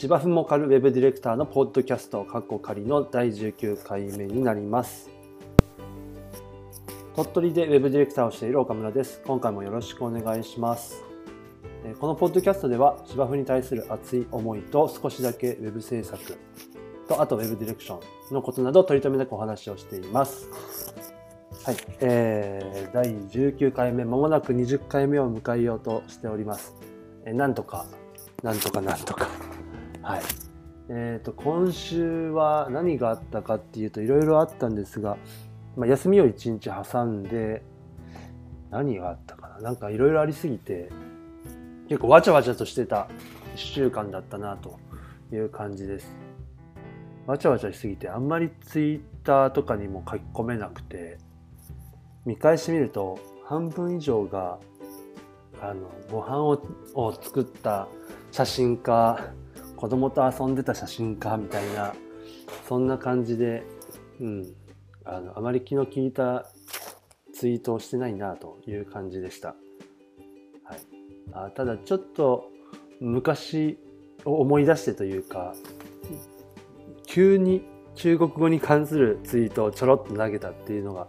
芝生もかるウェブディレクターのポッドキャスト、カッコ仮の第19回目になります。鳥取でウェブディレクターをしている岡村です。今回もよろしくお願いします。このポッドキャストでは芝生に対する熱い思いと少しだけウェブ制作とあとウェブディレクションのことなど取り留めなくお話をしています。はい、えー、第19回目、まもなく20回目を迎えようとしております。えー、なんとか、なんとかなんとか。はい。えっ、ー、と、今週は何があったかっていうといろいろあったんですが、まあ、休みを1日挟んで、何があったかな？なんかいろいろありすぎて、結構わちゃわちゃとしてた1週間だったなという感じです。わちゃわちゃしすぎてあんまりツイッターとかにも書き込めなくて見返してみると半分以上があのご飯をを作った写真か子供と遊んでた写真かみたいなそんな感じで、うん、あのあまり気の利いたツイートをしてないなという感じでした。はい、あただちょっと昔を思い出してというか急に中国語に関するツイートをちょろっと投げたっていうのが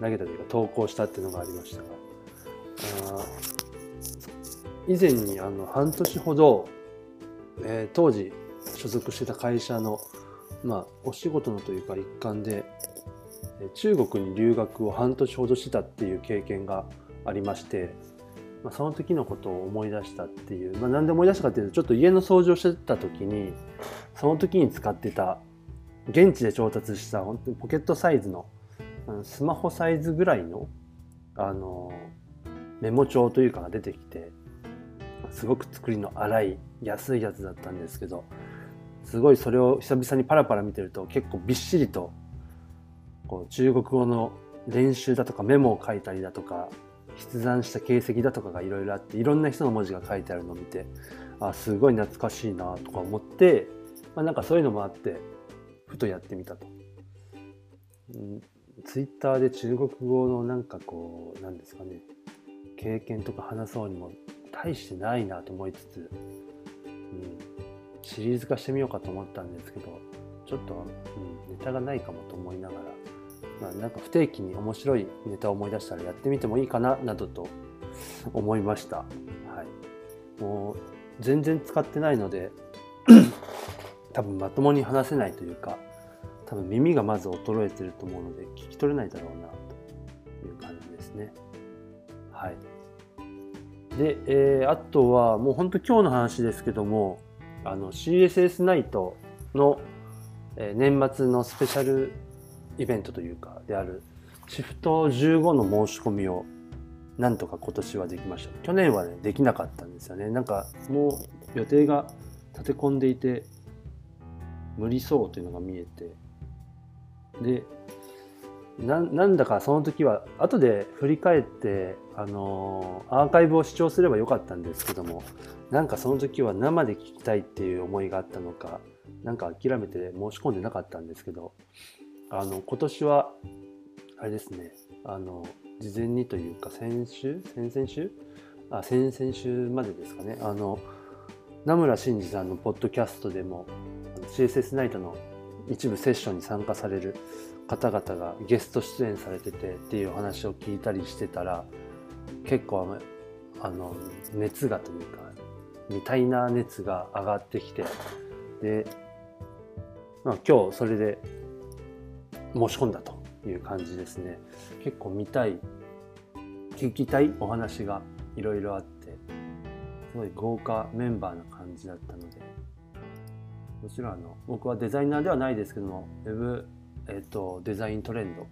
投げたというか投稿したっていうのがありましたが以前にあの半年ほど、えー、当時所属してた会社の、まあ、お仕事のというか一環で中国に留学を半年ほどしてたっていう経験がありまして、まあ、その時のことを思い出したっていう、まあ、なんで思い出したかっていうとちょっと家の掃除をしてた時にその時に使ってた現地で調達した本当にポケットサイズのスマホサイズぐらいのあのメモ帳というかが出てきてすごく作りの荒い安いやつだったんですけどすごいそれを久々にパラパラ見てると結構びっしりとこう中国語の練習だとかメモを書いたりだとか筆談した形跡だとかがいろいろあっていろんな人の文字が書いてあるのを見てあすごい懐かしいなとか思って、まあ、なんかそういうのもあってふとやってみたと。うんツイッターで中国語のなんかこうなんですかね経験とか話そうにも大してないなと思いつつ、うん、シリーズ化してみようかと思ったんですけどちょっと、うん、ネタがないかもと思いながらまあ、なんか不定期に面白いネタを思い出したらやってみてもいいかななどと思いました。はい、もう全然使ってないので 多分まともに話せないというか多分耳がまず衰えてると思うので聞き取れないだろうなという感じですね。はい。で、えー、あとはもう本当今日の話ですけどもあの CSS ナイトの、えー、年末のスペシャルイベントというかであるシフト15の申し込みをなんとか今年はできました。去年はねできなかったんですよね。なんかもう予定が立て込んでいて無理そうというのが見えて。でなんだかその時は後で振り返ってあのー、アーカイブを視聴すればよかったんですけどもなんかその時は生で聞きたいっていう思いがあったのかなんか諦めて申し込んでなかったんですけどあの今年はあれですねあの事前にというか先週？先々週？あ先々週までですかね。あの名村真司さんのポッドキャストでも CSS ナイトの一部セッションに参加される方々がゲスト出演されててっていう話を聞いたりしてたら結構あの熱がというか似たいな熱が上がってきてで、まあ、今日それで申し込んだという感じですね。結構見たい聞きたいお話がいろいろあってすごい豪華メンバーな感じだったのでもちろんあの僕はデザイナーではないですけども Web、えーと、デザイントレンド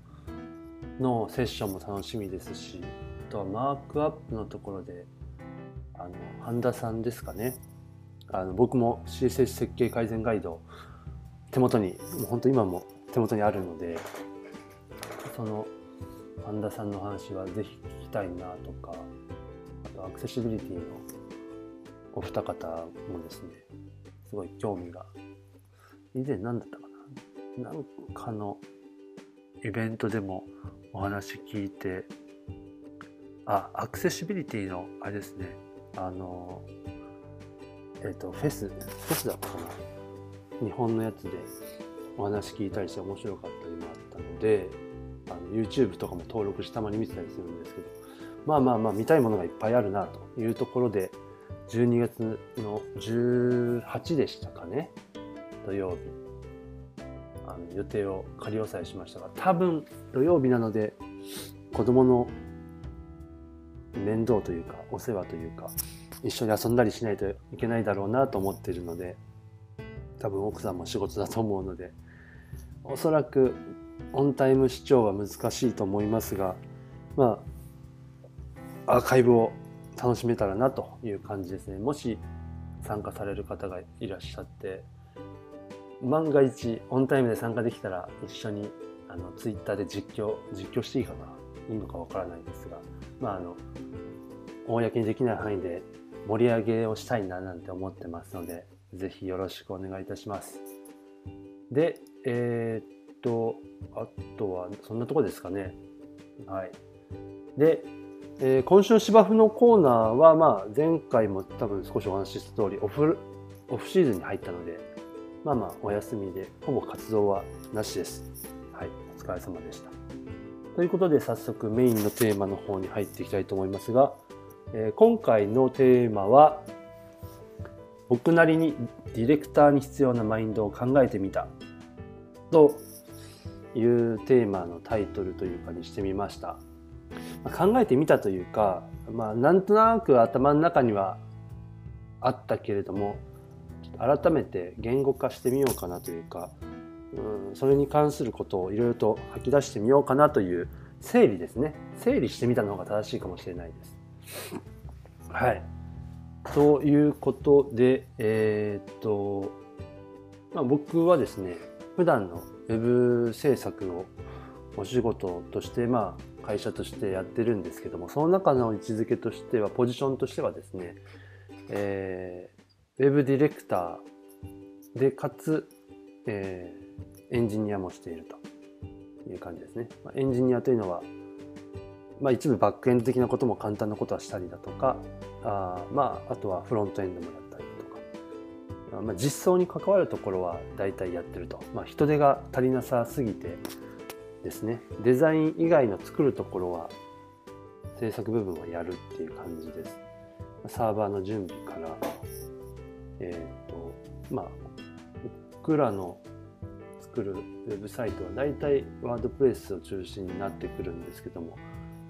のセッションも楽しみですしあとはマークアップのところであの半田さんですかね。あの僕も CSS 設計改善ガイド手元にもう本当今も手元にあるのでその半田さんの話はぜひ聞きたいなとかあとアクセシビリティのお二方もですねすごい興味が以前何だったかなんかのイベントでもお話聞いてあアクセシビリティのあれですねあのえっ、と、フェス、フェスだったかな。日本のやつでお話聞いたりして面白かったりもあったので、あの YouTube とかも登録したまに見てたりするんですけど、まあまあまあ見たいものがいっぱいあるなというところで、12月の18でしたかね、土曜日。予定を仮押さえしましたが、多分土曜日なので、子供の面倒というか、お世話というか、一緒に遊んだりしないといけないだろうなと思っているので、多分奥さんも仕事だと思うので、おそらくオンタイム視聴は難しいと思いますが、まあ、アーカイブを楽しめたらなという感じですね。もし参加される方がいらっしゃって、万が一オンタイムで参加できたら一緒にあのツイッターで実況、実況していいかな？いいのかわからないですが、まああの、公にできない範囲で盛り上げをしたいななんて思ってますので、ぜひよろしくお願いいたします。で、えー、っと、あとはそんなとこですかね。はい。で、えー、今週の芝生のコーナーは、まあ、前回も多分少しお話しした通り、オフ、オフシーズンに入ったので、まあまあ、お休みで、ほぼ活動はなしです。はい、お疲れ様でした。ということで、早速メインのテーマの方に入っていきたいと思いますが、えー、今回のテーマは、僕なりにディレクターに必要なマインドを考えてみたというテーマのタイトルというかにしてみました。まあ考えてみたというか、まあ、なんとなく頭の中にはあったけれども改めて言語化してみようかなというか、うん、それに関することをいろいろと吐き出してみようかなという整理ですね整理してみたのが正しいかもしれないです。はい。ということで、えー、っと、まあ、僕はですね普段のウェブ制作をお仕事として、まあ、会社としてやってるんですけどもその中の位置づけとしてはポジションとしてはですね、えー、ウェブディレクターでかつ、えー、エンジニアもしているという感じですね。まあ、エンジニアというのは、まあ、一部バックエンド的なことも簡単なことはしたりだとかあ,、まあ、あとはフロントエンドもやったりとか、まあ、実装に関わるところは大体やってると、まあ、人手が足りなさすぎてですね。デザイン以外の作るところは制作部分はやるっていう感じです。サーバーの準備からえっ、ー、とまあ僕らの作るウェブサイトは大体ワードプレスを中心になってくるんですけども、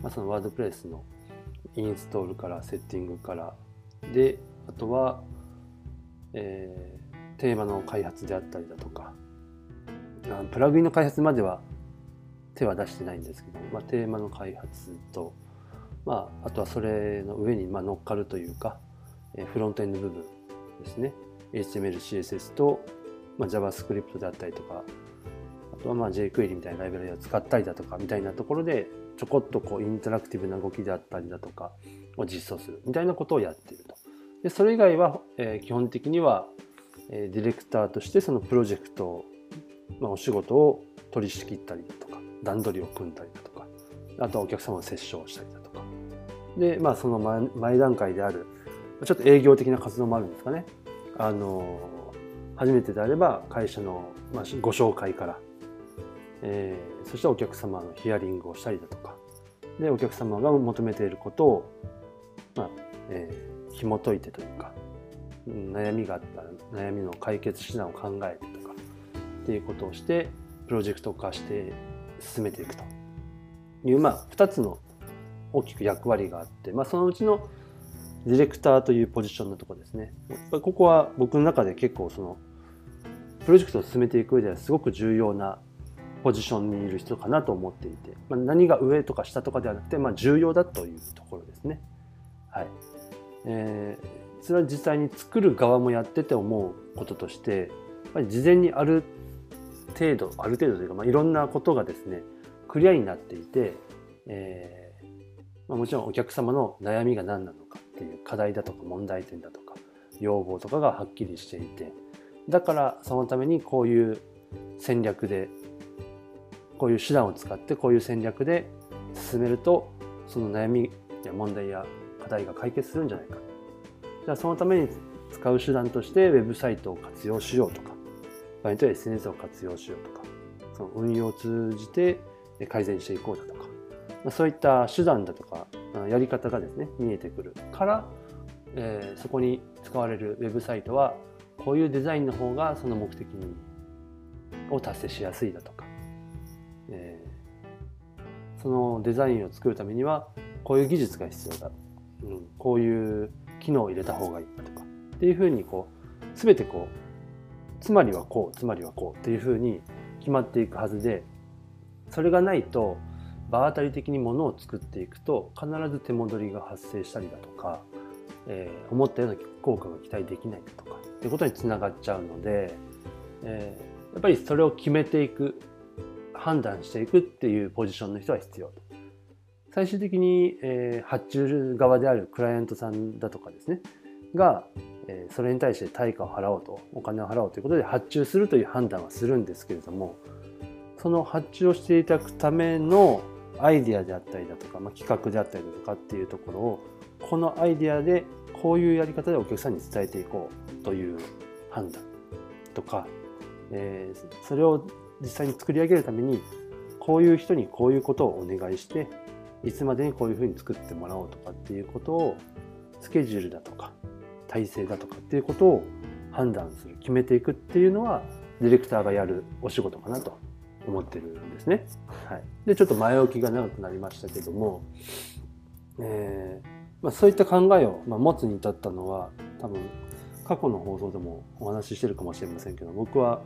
まあ、そのワードプレスのインストールからセッティングからであとは、えー、テーマの開発であったりだとかプラグインの開発までは手は出してないんですけど、まあ、テーマの開発と、まあ、あとはそれの上にま乗っかるというか、えフロントエンド部分ですね HTML、CSS と、まあ、JavaScript であったりとかあとはまあ jQuery みたいなライブラリを使ったりだとかみたいなところでちょこっとこうインタラクティブな動きであったりだとかを実装するみたいなことをやっていると。でそれ以外は、えー、基本的には、えー、ディレクターとしてそのプロジェクト、まあ、お仕事を取り仕切ったりだとか段取りを組んだりだとかあとはお客様の接触をしたりだとかでまあその前前段階であるちょっと営業的な活動もあるんですかね。あの初めてであれば会社の、まあ、ご紹介から、えー、そしてお客様のヒアリングをしたりだとか。でお客様が求めていることを、まあえー、紐解いてというか悩みがあったら悩みの解決手段を考えてとかっていうことをしてプロジェクト化して進めていくという、まあ、2つの大きく役割があって、まあ、そのうちのディレクターというポジションのとこですね。ここは僕の中で結構そのプロジェクトを進めていく上ではすごく重要なポジションにいる人かなと思っていて、まあ、何が上とか下とかではなくて、まあ、重要だというところですね。はい。えー、それは実際に作る側もやってて思うこととして、やっぱり事前にある程度ある程度というか、まあ、いろんなことがですねクリアになっていて、えーまあ、もちろんお客様の悩みが何なのっていう課題だとか問題点だとか要望とかがはっきりしていてだからそのためにこういう戦略でこういう手段を使ってこういう戦略で進めるとその悩みや問題や課題が解決するんじゃないか。じゃあそのために使う手段としてウェブサイトを活用しようとか場合によっては SNS を活用しようとかその運用を通じて改善していこうだとか、そういった手段だとかやり方がですね見えてくるから、えー、そこに使われるウェブサイトはこういうデザインの方がその目的にを達成しやすいだとか、えー、そのデザインを作るためにはこういう技術が必要だ、うん、こういう機能を入れた方がいいとか。っていうふうにこう全てこうつまりはこうつまりはこうっていうふうに決まっていくはずでそれがないと場当たり的にものを作っていくと必ず手戻りが発生したりだとか、えー、思ったような効果が期待できないだとかっていうことにつながっちゃうので、えー、やっぱりそれを決めていく判断していくっていうポジションの人は必要と。最終的に、えー、発注側であるクライアントさんだとかですねが、えー、それに対して対価を払おうとお金を払おうということで発注するという判断はするんですけれどもその発注をしていただくためのアイディアであったりだとか、まあ、企画であったりだとかっていうところをこのアイデアでこういうやり方でお客さんに伝えていこうという判断とか、えー、それを実際に作り上げるためにこういう人にこういうことをお願いしていつまでにこういうふうに作ってもらおうとかっていうことをスケジュールだとか体制だとかっていうことを判断する決めていくっていうのはディレクターがやるお仕事かなと。思ってるんですね。はい、でちょっと前置きが長くなりましたけども、えーまあ、そういった考えを、まあ、持つに至ったのは多分過去の放送でもお話ししてるかもしれませんけど僕は、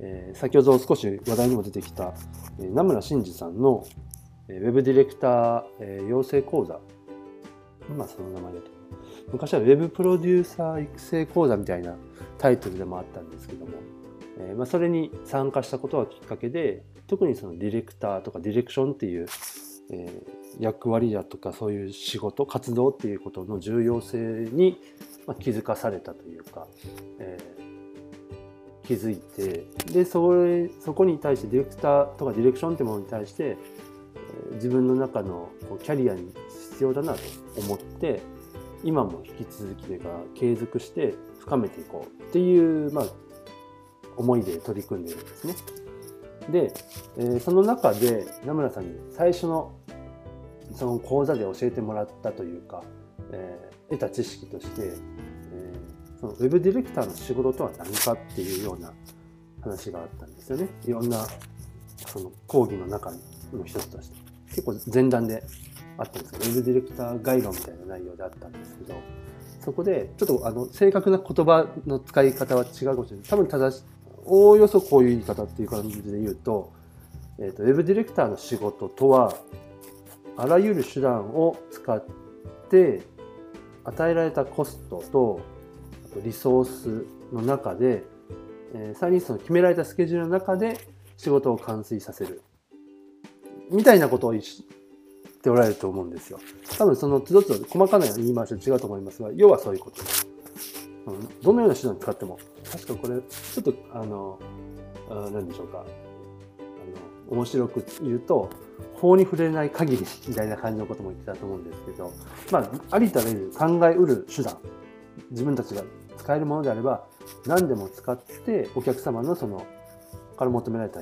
えー、先ほど少し話題にも出てきた、えー、名村真司さんのウェブディレクター、えー、養成講座。今その名前だと。昔はウェブプロデューサー育成講座みたいなタイトルでもあったんですけども、えー、まあ、それに参加したことがきっかけで、特にそのディレクターとかディレクションっていう、えー、役割だとかそういう仕事、活動っていうことの重要性に、まあ、気づかされたというか、えー、気づいて、で、それ、そこに対してディレクターとかディレクションってものに対して自分の中のキャリアに必要だなと思って今も引き続きというか継続して深めていこうっていう、まあ、思いで取り組んでいるんですね。で、えー、その中で名村さんに最初のその講座で教えてもらったというか、えー、得た知識として、えー、そのウェブディレクターの仕事とは何かっていうような話があったんですよね。いろんなその講義の中の一つとして。結構前段であったんですけど、ウェブディレクター概論みたいな内容であったんですけど、そこで、ちょっとあの、正確な言葉の使い方は違うかもしれない。多分正し、おおよそこういう言い方っていう感じで言うと、え、ー、と、ウェブディレクターの仕事とは、あらゆる手段を使って、与えられたコストと、リソースの中で、えー、さらにその決められたスケジュールの中で仕事を完遂させる。みたいなことを言っておられると思うんですよ。多分その都度都度細かな言い回しは違うと思いますが、要はそういうこと。うん、どのような手段を使っても、確かこれ、ちょっと、あの、あ何でしょうか。あの、面白く言うと、法に触れない限りみたいな感じのことも言ってたと思うんですけど、まあ、ありとあらゆる考えうる手段、自分たちが使えるものであれば、何でも使ってお客様のその、から求められた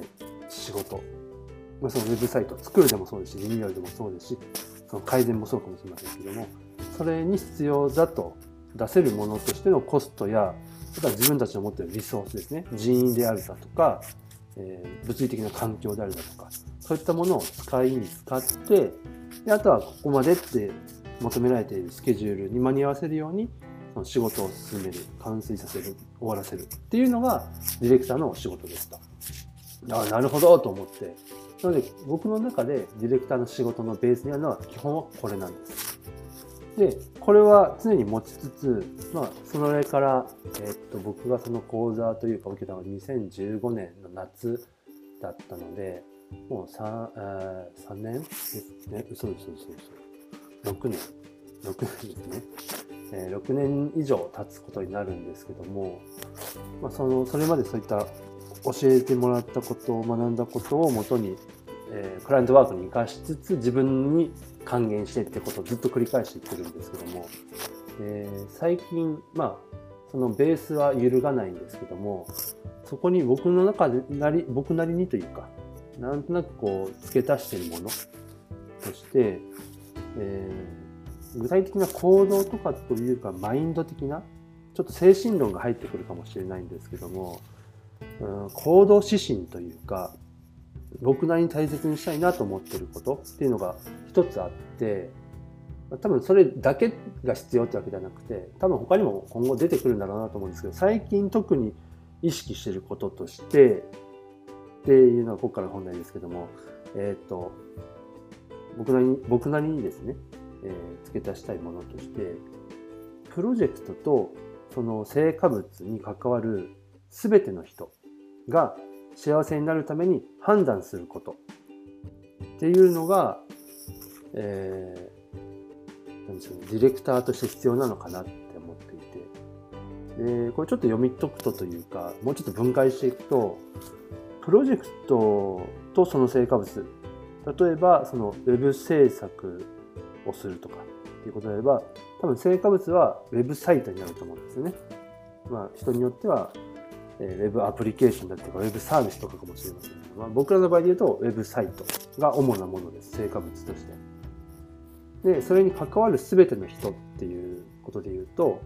仕事まあ、そのウェブサイト作るでもそうですし、リニューアルでもそうですし、その改善もそうかもしれませんけども、それに必要だと出せるものとしてのコストや、あとは自分たちの持っているリソースですね、人員であるだとか、えー、物理的な環境であるだとか、そういったものを使いに使って、であとはここまでって求められているスケジュールに間に合わせるように、その仕事を進める、完遂させる、終わらせるっていうのがディレクターのお仕事ですと。ああ、なるほどと思って、なので僕の中でディレクターの仕事のベースにあるのは基本はこれなんです。で、これは常に持ちつつ、まあ、それから、えっと、僕がその講座というか受けたのは2015年の夏だったので、もう 3, え3年？ですね。嘘嘘嘘嘘。6年。6年ですね。えー、6年以上経つことになるんですけども、まあ、その、それまでそういった教えてもらったことを学んだことをもとに、えー、クライアントワークに生かしつつ自分に還元してってことをずっと繰り返していってるんですけども、えー、最近まあそのベースは揺るがないんですけどもそこに僕の中でなり僕なりにというかなんとなくこう付け足してるものとして、えー、具体的な行動とかというかマインド的なちょっと精神論が入ってくるかもしれないんですけども、うん、行動指針というか僕なりに大切にしたいなと思ってることっていうのが一つあって多分それだけが必要ってわけではなくて多分他にも今後出てくるんだろうなと思うんですけど最近特に意識してることとしてっていうのはここから本題ですけどもえっ、ー、と僕なりに僕なりにですね、えー、付け足したいものとしてプロジェクトとその成果物に関わる全ての人が幸せになるために判断すること。っていうのが、えー、なんでしょうね、ディレクターとして必要なのかなって思っていて、でこれちょっと読み解くとというか、もうちょっと分解していくと、プロジェクトとその成果物、例えばそのウェブ制作をするとか。っていうことであれば、多分成果物はウェブサイトになると思うんですよね。まあ人によってはえウェブアプリケーションだとか、ウェブサービスとかかもしれませんけど、まあ、僕らの場合で言うと、ウェブサイトが主なものです、成果物として。で、それに関わる全ての人っていうことで言うと、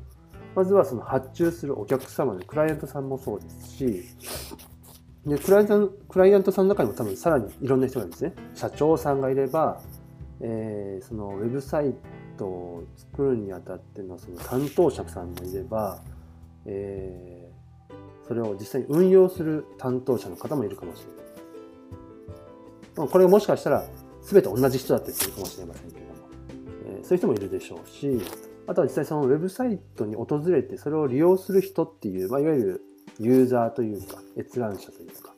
まずはその発注するお客様のクライアントさんもそうですし、でクライアントクライアントさんの中にも多分さらにいろんな人がいるんですね。社長さんがいれば、えー、そのウェブサイトを作るにあたってのその担当者さんもいれば、えーそれを実際に運用する担当者の方もいるかもしれない。これがもしかしたら全て同じ人だったりするかもしれませんけども、え、そういう人もいるでしょうし、あとは実際そのウェブサイトに訪れてそれを利用する人っていう、まあ、いわゆるユーザーというか閲覧者というか、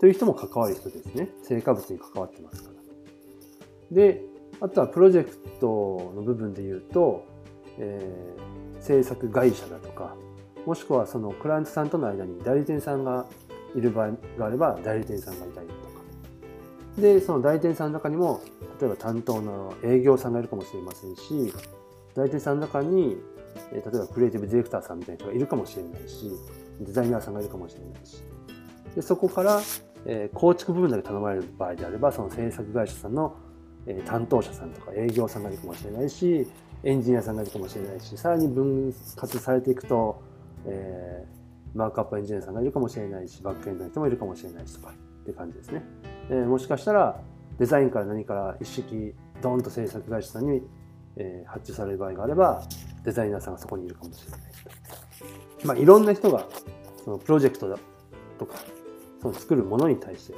という人も関わる人ですね。成果物に関わってますから。で、あとはプロジェクトの部分で言うと、えー、制作会社だとか、もしくはそのクライアントさんとの間に代理店さんがいる場合があれば代理店さんがいたりとか。でその代理店さんの中にも例えば担当の営業さんがいるかもしれませんし代理店さんの中に例えばクリエイティブディレクターさんみたいな人がいるかもしれないしデザイナーさんがいるかもしれないし。でそこから、え構築部分だけ頼まれる場合であればその制作会社さんの、え担当者さんとか営業さんがいるかもしれないしエンジニアさんがいるかもしれないしさらに分割されていくとえー、マークアップエンジニアさんがいるかもしれないし、バックエンドの人もいるかもしれないしとかって感じですね。えー、もしかしたらデザインから何から一式ドーンと制作会社さんに、えー、発注される場合があれば、デザイナーさんがそこにいるかもしれないと。まあ、いろんな人がそのプロジェクトだとか、その作るものに対して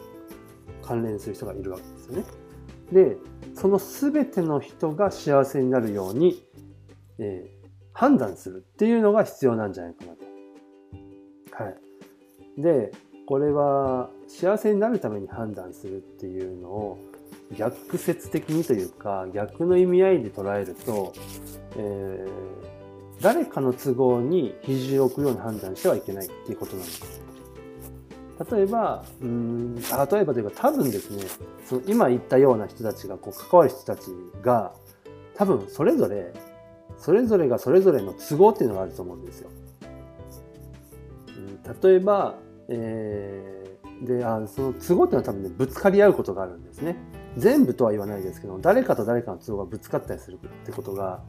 関連する人がいるわけですよね。で、その全ての人が幸せになるように、えー、判断するっていうのが必要なんじゃないかなと。はい。で、これは幸せになるために判断するっていうのを逆説的にというか逆の意味合いで捉えると、えー、誰かの都合に肘を置くような判断してはいけないっていうことなんです。例えば、うん、例えばというか多分ですね、その今言ったような人たちがこう関わる人たちが多分それぞれそれぞれがそれぞれの都合っていうのがあると思うんですよ。例えば、えー、であその都合っていうのは多分ねぶつかり合うことがあるんですね。全部とは言わないですけど誰かと誰かの都合がぶつかったりするってことが、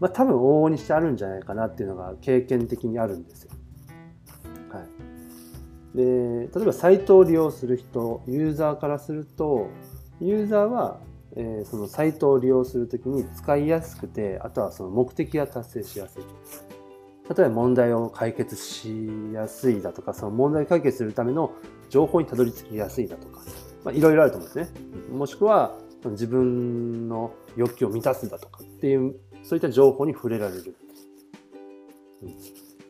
まあ、多分往々にしてあるんじゃないかなっていうのが経験的にあるんですよ。はい、で例えばサイトを利用する人ユーザーからするとユーザーはえー、そのサイトを利用するときに使いやすくて、あとはその目的が達成しやすい。例えば問題を解決しやすいだとか、その問題解決するための情報にたどり着きやすいだとか、まあ、いろいろあると思うんですね。もしくは、自分の欲求を満たすだとかっていう、そういった情報に触れられる。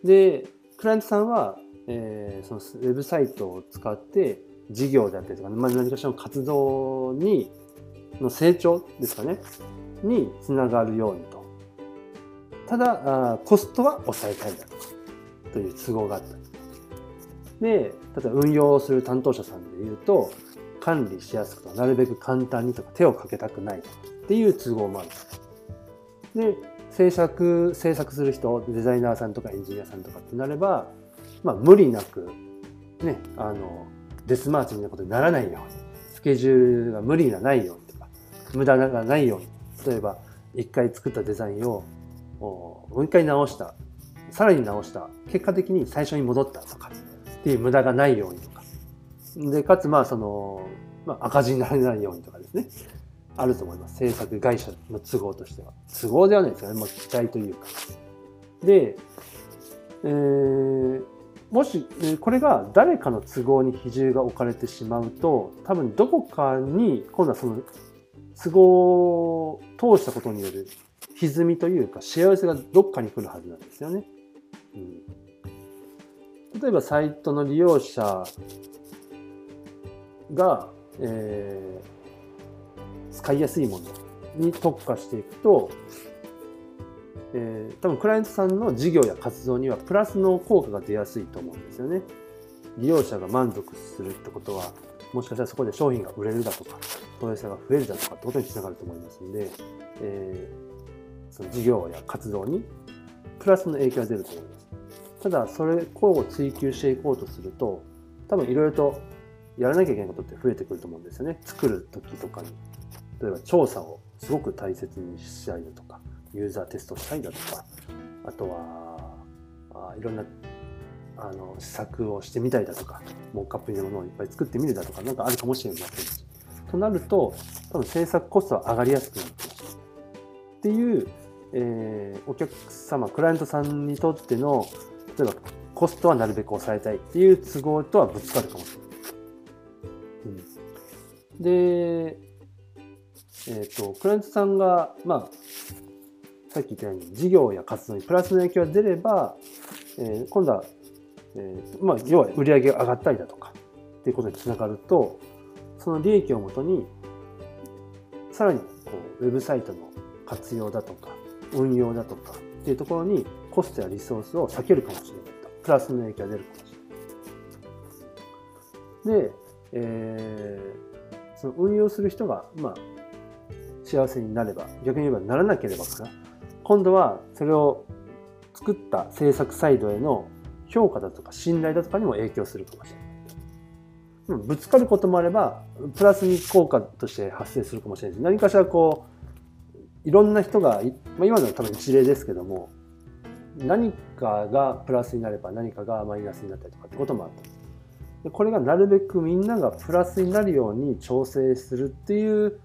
で、クライアントさんは、えー、そのウェブサイトを使って事業であったりとか、まあ、何かしらの活動にの成長ですかね、につながるようにと。ただ、コストは抑えたいんだと、という都合があった。で、例えば運用する担当者さんで言うと、管理しやすくとなるべく簡単にとか手をかけたくないっていう都合もある。で、制作制作する人デザイナーさんとかエンジニアさんとかってなれば、まあ、無理なくねあのデスマーチみたいなことにならないようにスケジュールが無理がないように無駄がないように。例えば一回作ったデザインをもう一回直した。さらに直した。結果的に最初に戻ったとか。っていう無駄がないようにとか。でかつまあその、まあ、赤字にならないようにとかですね。あると思います。制作会社の都合としては。都合ではないですよね、まあ、期待というか。で、えー、もしこれが誰かの都合に比重が置かれてしまうと多分どこかに今度はその都合を通したことによる歪みというか幸せがどっかに来るはずなんですよね。うん、例えばサイトの利用者が、えー、使いやすいものに特化していくと、えー、多分クライアントさんの事業や活動にはプラスの効果が出やすいと思うんですよね。利用者が満足するってことはもしかしたらそこで商品が売れるだとか問い合わせが増えるだとかってことにつながると思いますので、えー、その事業や活動にプラスの影響が出ると思います。ただそれを追求していこうとすると多分いろいろとやらなきゃいけないことって増えてくると思うんですよね。作る時とかに。例えば調査をすごく大切にしたいだとか、ユーザーテストしたいだとか、あとは、あいろんなあの試作をしてみたいだとか、モックアップのものをいっぱい作ってみるだとか、なんかあるかもしれませんし。となると、多分制作コストは上がりやすくなってます。っていう、えー、お客様、クライアントさんにとっての、例えばコストはなるべく抑えたいっていう都合とはぶつかるかもしれない。うんで、えっ、ー、と、クライアントさんが、まあ、さっき言ったように事業や活動にプラスの影響が出れば、えー、今度は、えー、まあ、要は売り上げが上がったりだとかっていうことにつながると、その利益をもとに、さらにこうウェブサイトの活用だとか、運用だとかっていうところにコストやリソースを避けるかもしれないと。プラスの影響が出るかもしれない。で、えー、その運用する人が、まあ、幸せになれば逆に言えばならなければか今度はそれを作った制作サイドへの評価だとか信頼だとかにも影響するかもしれない。ぶつかることもあればプラスに効果として発生するかもしれないし何かしらこういろんな人が、まあ、今のは多分一例ですけども何かがプラスになれば何かがマイナスになったりとかってこともあったでこれがなるべくみんながプラスになるように調整するっていう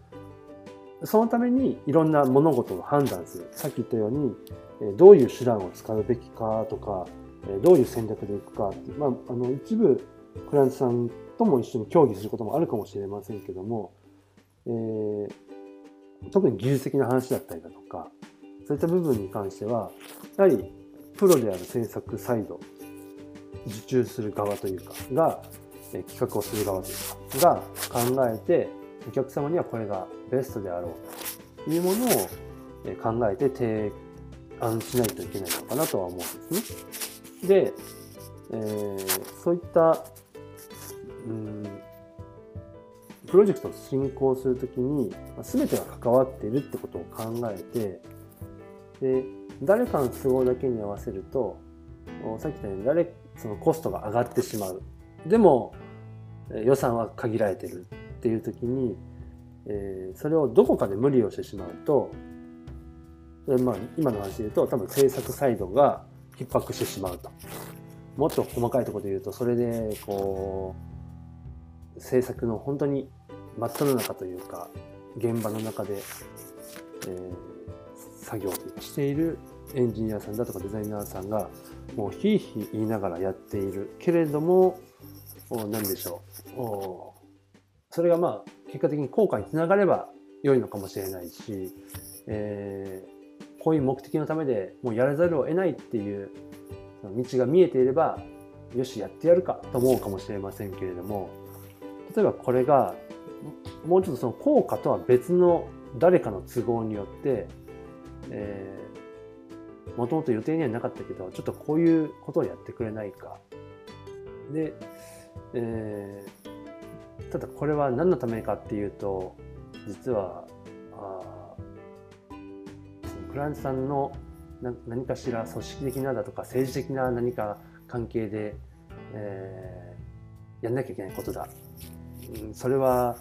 そのためにいろんな物事を判断するさっき言ったようにどういう手段を使うべきかとかどういう戦略でいくかってまあ、あの一部クライアントさんとも一緒に協議することもあるかもしれませんけども、えー、特に技術的な話だったりだとかそういった部分に関してはやはりプロである制作サイド受注する側というかが、え企画をする側というかが考えてお客様にはこれがベストであろうというものを考えて提案しないといけないのかなとは思うんですね。で、えー、そういった、うん、プロジェクトを進行するときに全てが関わっているってことを考えてで誰かの都合だけに合わせるとさっき言ったように誰そのコストが上がってしまう。でも予算は限られてるっていう時に、えー、それをどこかで無理をしてしまうと、まあ、今の話で言うと多分制作サイドが逼迫してしまうと。もっと細かいところで言うとそれでこう制作の本当に真っ只中というか現場の中で、えー、作業しているエンジニアさんだとかデザイナーさんがもうひいひい言いながらやっているけれども何でしょうそれがまあ結果的に効果につながれば良いのかもしれないし、え、こういう目的のためでもうやらざるを得ないっていう道が見えていればよしやってやるかと思うかもしれませんけれども例えばこれがもうちょっとその効果とは別の誰かの都合によって、もともと予定にはなかったけど、ちょっとこういうことをやってくれないか。で、えー、ただこれは何のためかっていうと、実は、あクライアントさんの何かしら組織的なだとか政治的な何か関係で、えー、やんなきゃいけないことだ、うん、それは、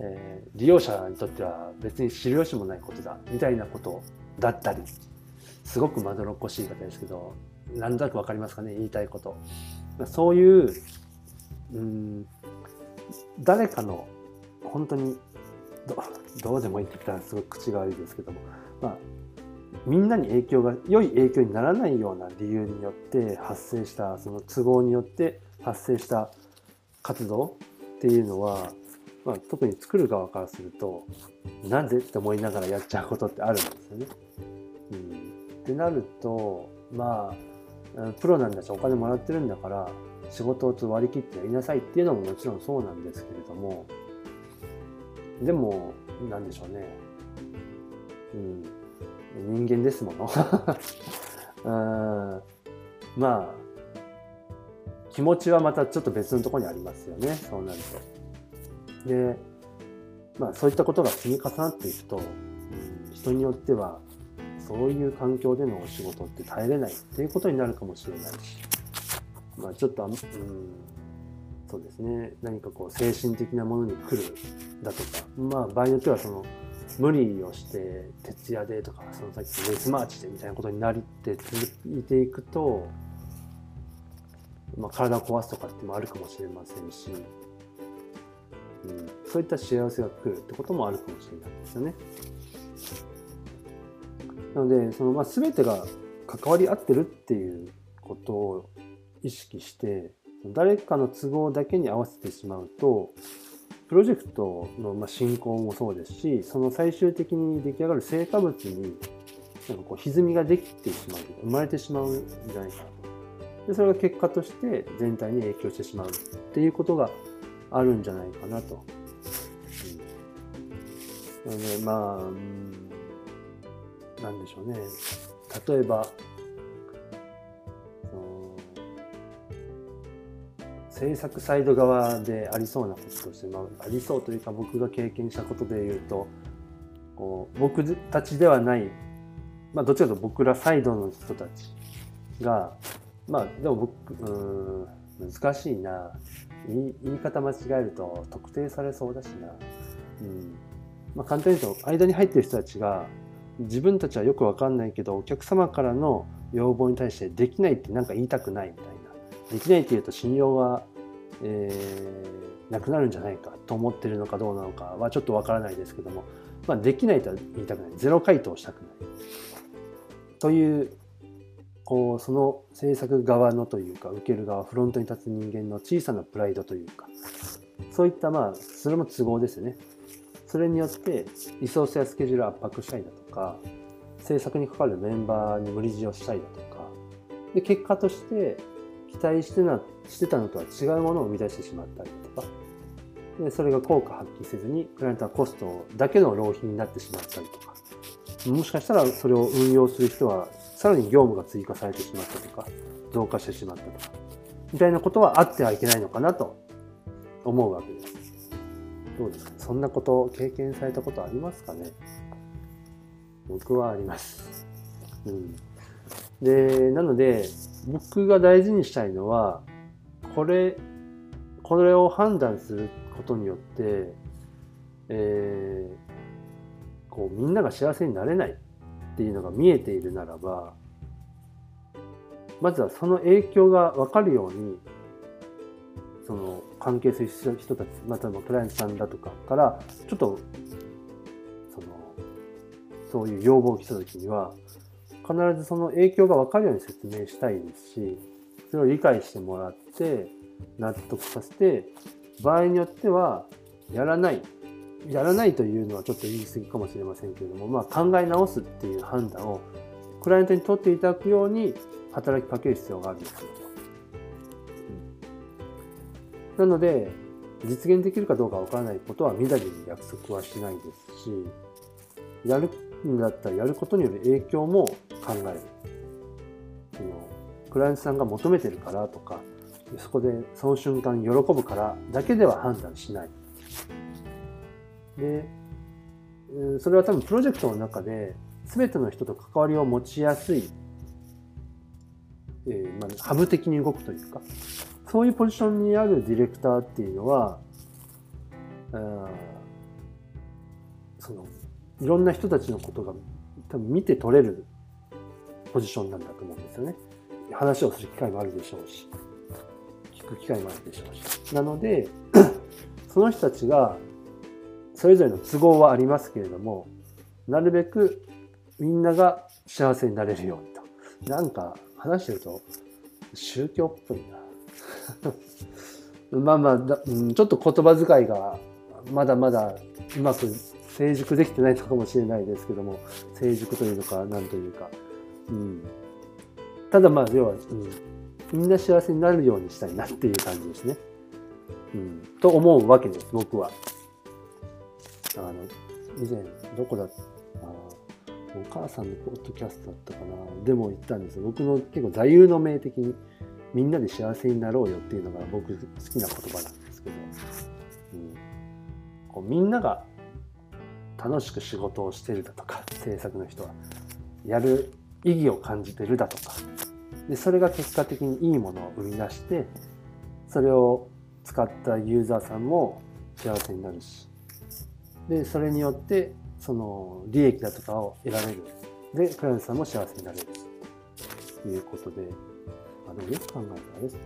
えー、利用者にとっては別に知る由もないことだみたいなことだったりすごくまどろっこしい言い方ですけど何となく分かりますかね言いたいこと。そういううん誰かの本当にどうでもいいって言ったらすごく口が悪いですけども、まあ、みんなに影響が良い影響にならないような理由によって発生したその都合によって発生した活動っていうのは、まあ、特に作る側からするとなぜって思いながらやっちゃうことってあるんですよね。うん、ってなるとまあプロなんだしお金もらってるんだから仕事を割り切ってやりなさいっていうのももちろんそうなんですけれども。でも何でしょうね、うん、人間ですもの。うん。まあ気持ちはまたちょっと別のとこにありますよね。そうなると。でまあそういったことが積み重なっていくと、うん、人によってはそういう環境でのお仕事って耐えれないっていうことになるかもしれないし。まあちょっとうんそうですね。何かこう精神的なものに来るだとか。まあ場合によってはその無理をして徹夜でとかそのさっきのレスマーチでみたいなことになりって続いていくと、まあ、体を壊すとかってもあるかもしれませんし、うん、そういった幸せが来るってこともあるかもしれないですよね。なのでその、まあ、全てが関わり合ってるっていうことを意識して誰かの都合だけに合わせてしまうとプロジェクトの進行もそうですしその最終的に出来上がる成果物になんかこう歪みができてしまう生まれてしまうんじゃないかと。でそれが結果として全体に影響してしまうっていうことがあるんじゃないかなと。うん、なのでまあ、うん、なんでしょうね。例えば制作サイド側でありそうなこととして、まあ、ありそうというか僕が経験したことで言うとこう僕たちではない、まあ、どちらかというと僕らサイドの人たちがまあでも僕うん難しいな。言い言い方間違えると特定されそうだしな、うん。まあ、簡単に言うと間に入ってる人たちが自分たちはよく分かんないけどお客様からの要望に対してできないって何か言いたくないみたいな。できないっていうと信用は、えー、なくなるんじゃないかと思ってるのかどうなのかはちょっとわからないですけども、まあ、できないとは言いたくない。ゼロ回答したくない。というこうその制作側のというか受ける側フロントに立つ人間の小さなプライドというかそういったまあそれも都合ですね。それによってリソースやスケジュールを圧迫したりだとか制作にかかるメンバーに無理強いをしたりだとかで結果として期待してなしてたのとは違うものを生み出してしまったりとか。でそれが効果発揮せずにクライアントはコストだけの浪費になってしまったりとか。もしかしたらそれを運用する人はさらに業務が追加されてしまったとか増加してしまったとか。みたいなことはあってはいけないのかなと思うわけです。どうですか？そんなことを経験されたことありますかね？僕はあります。うん、で、なので、僕が大事にしたいのはこれこれを判断することによって、えー、こうみんなが幸せになれないっていうのが見えているならばまずはその影響が分かるようにその関係する人たちまたクライアントさんだとかからちょっとそのそういう要望を来た時には必ずその影響が分かるように説明したいですしそれを理解してもらって納得させて場合によってはやらないやらないというのはちょっと言い過ぎかもしれませんけれども、まあ、考え直すっていう判断をクライアントに取っていただくように働きかける必要があるんですよ。なので実現できるかどうかわからないことはみだりに約束はしないですしやるんだったらやることによる影響も考える。そのクライアントさんが求めてるからとかそこでその瞬間喜ぶからだけでは判断しない。でそれは多分プロジェクトの中で全ての人と関わりを持ちやすい、えーまあ、ハブ的に動くというかそういうポジションにあるディレクターっていうのはあ、そのいろんな人たちのことが多分見て取れるポジションなんだと思うんですよね。話をする機会もあるでしょうし、聞く機会もあるでしょうし。なので、その人たちが、それぞれの都合はありますけれども、なるべくみんなが幸せになれるようにと。なんか話してると宗教っぽいな。まあまあだ、うん、ちょっと言葉遣いがまだまだうまく成熟できてないのかもしれないですけども成熟というのか何というか、うん、ただまあ要は、うん、みんな幸せになるようにしたいなっていう感じですね。うん、と思うわけです僕は。あの以前どこだったお母さんのポッドキャストだったかな。でも言ったんです僕の結構座右の銘的にみんなで幸せになろうよっていうのが僕好きな言葉なんですけど、うん、こうみんなが楽しく仕事をしてるだとか制作の人はやる意義を感じてるだとか。でそれが結果的にいいものを生み出してそれを使ったユーザーさんも幸せになるし。でそれによってその利益だとかを得られる。でクライアントさんも幸せになれる。ということで。あでもよく考えたらですね。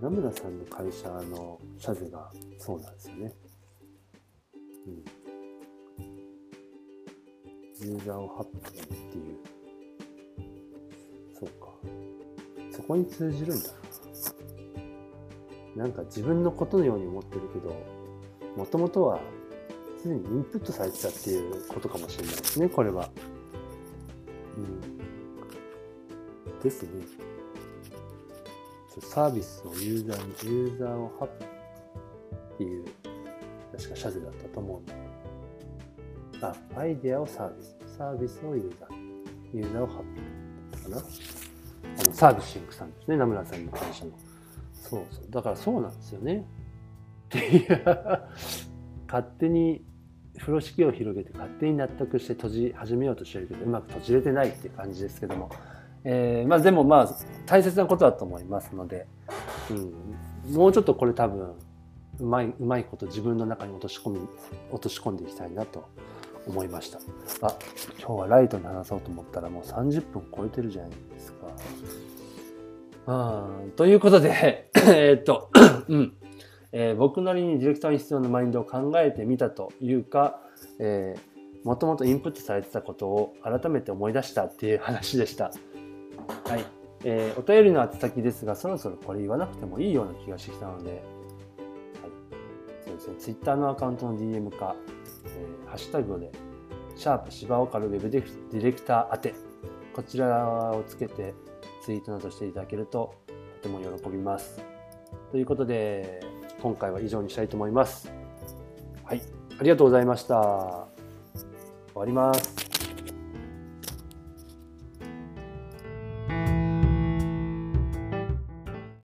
名村さんの会社の社税がそうなんですよね。ユーザーをハッピーっていう。そうか。そこに通じるんだな。なんか自分のことのように思ってるけど、もともとはすでにインプットされてたっていうことかもしれないですね、これは。うん。ですね。サービスをユーザーに、ユーザーをハッピーっていう、確かシャゼだったと思うんで。あ、アイデアをサービス。サービスをユーザー。ユーザーをハッピーかな。あの、サービスシンクさんですね、名村さんの会社の。そうそう。だからそうなんですよね。っていう、勝手に風呂敷を広げて勝手に納得して閉じ始めようとしてるけどうまく閉じれてないっていう感じですけども、えー、まあでもまあ大切なことだと思いますので、うん、もうちょっとこれ多分うまいうまいこと自分の中に落とし込み落とし込んでいきたいなと思いましたあ今日はライトに話そうと思ったらもう30分超えてるじゃないですかうんということで えっと うんえー、僕なりにディレクターに必要なマインドを考えてみたというか、えー、もともとインプットされてたことを改めて思い出したっていう話でした。はい。えー、お便りの宛先ですが、そろそろこれ言わなくてもいいような気がしてきたので、はい。そうですね、Twitter のアカウントの DM か、えー、ハッシュタグで、シャープ芝岡のウェブディレクター宛て、こちらをつけてツイートなどしていただけるととても喜びます。ということで、今回は以上にしたいと思います。はい。ありがとうございました。終わります。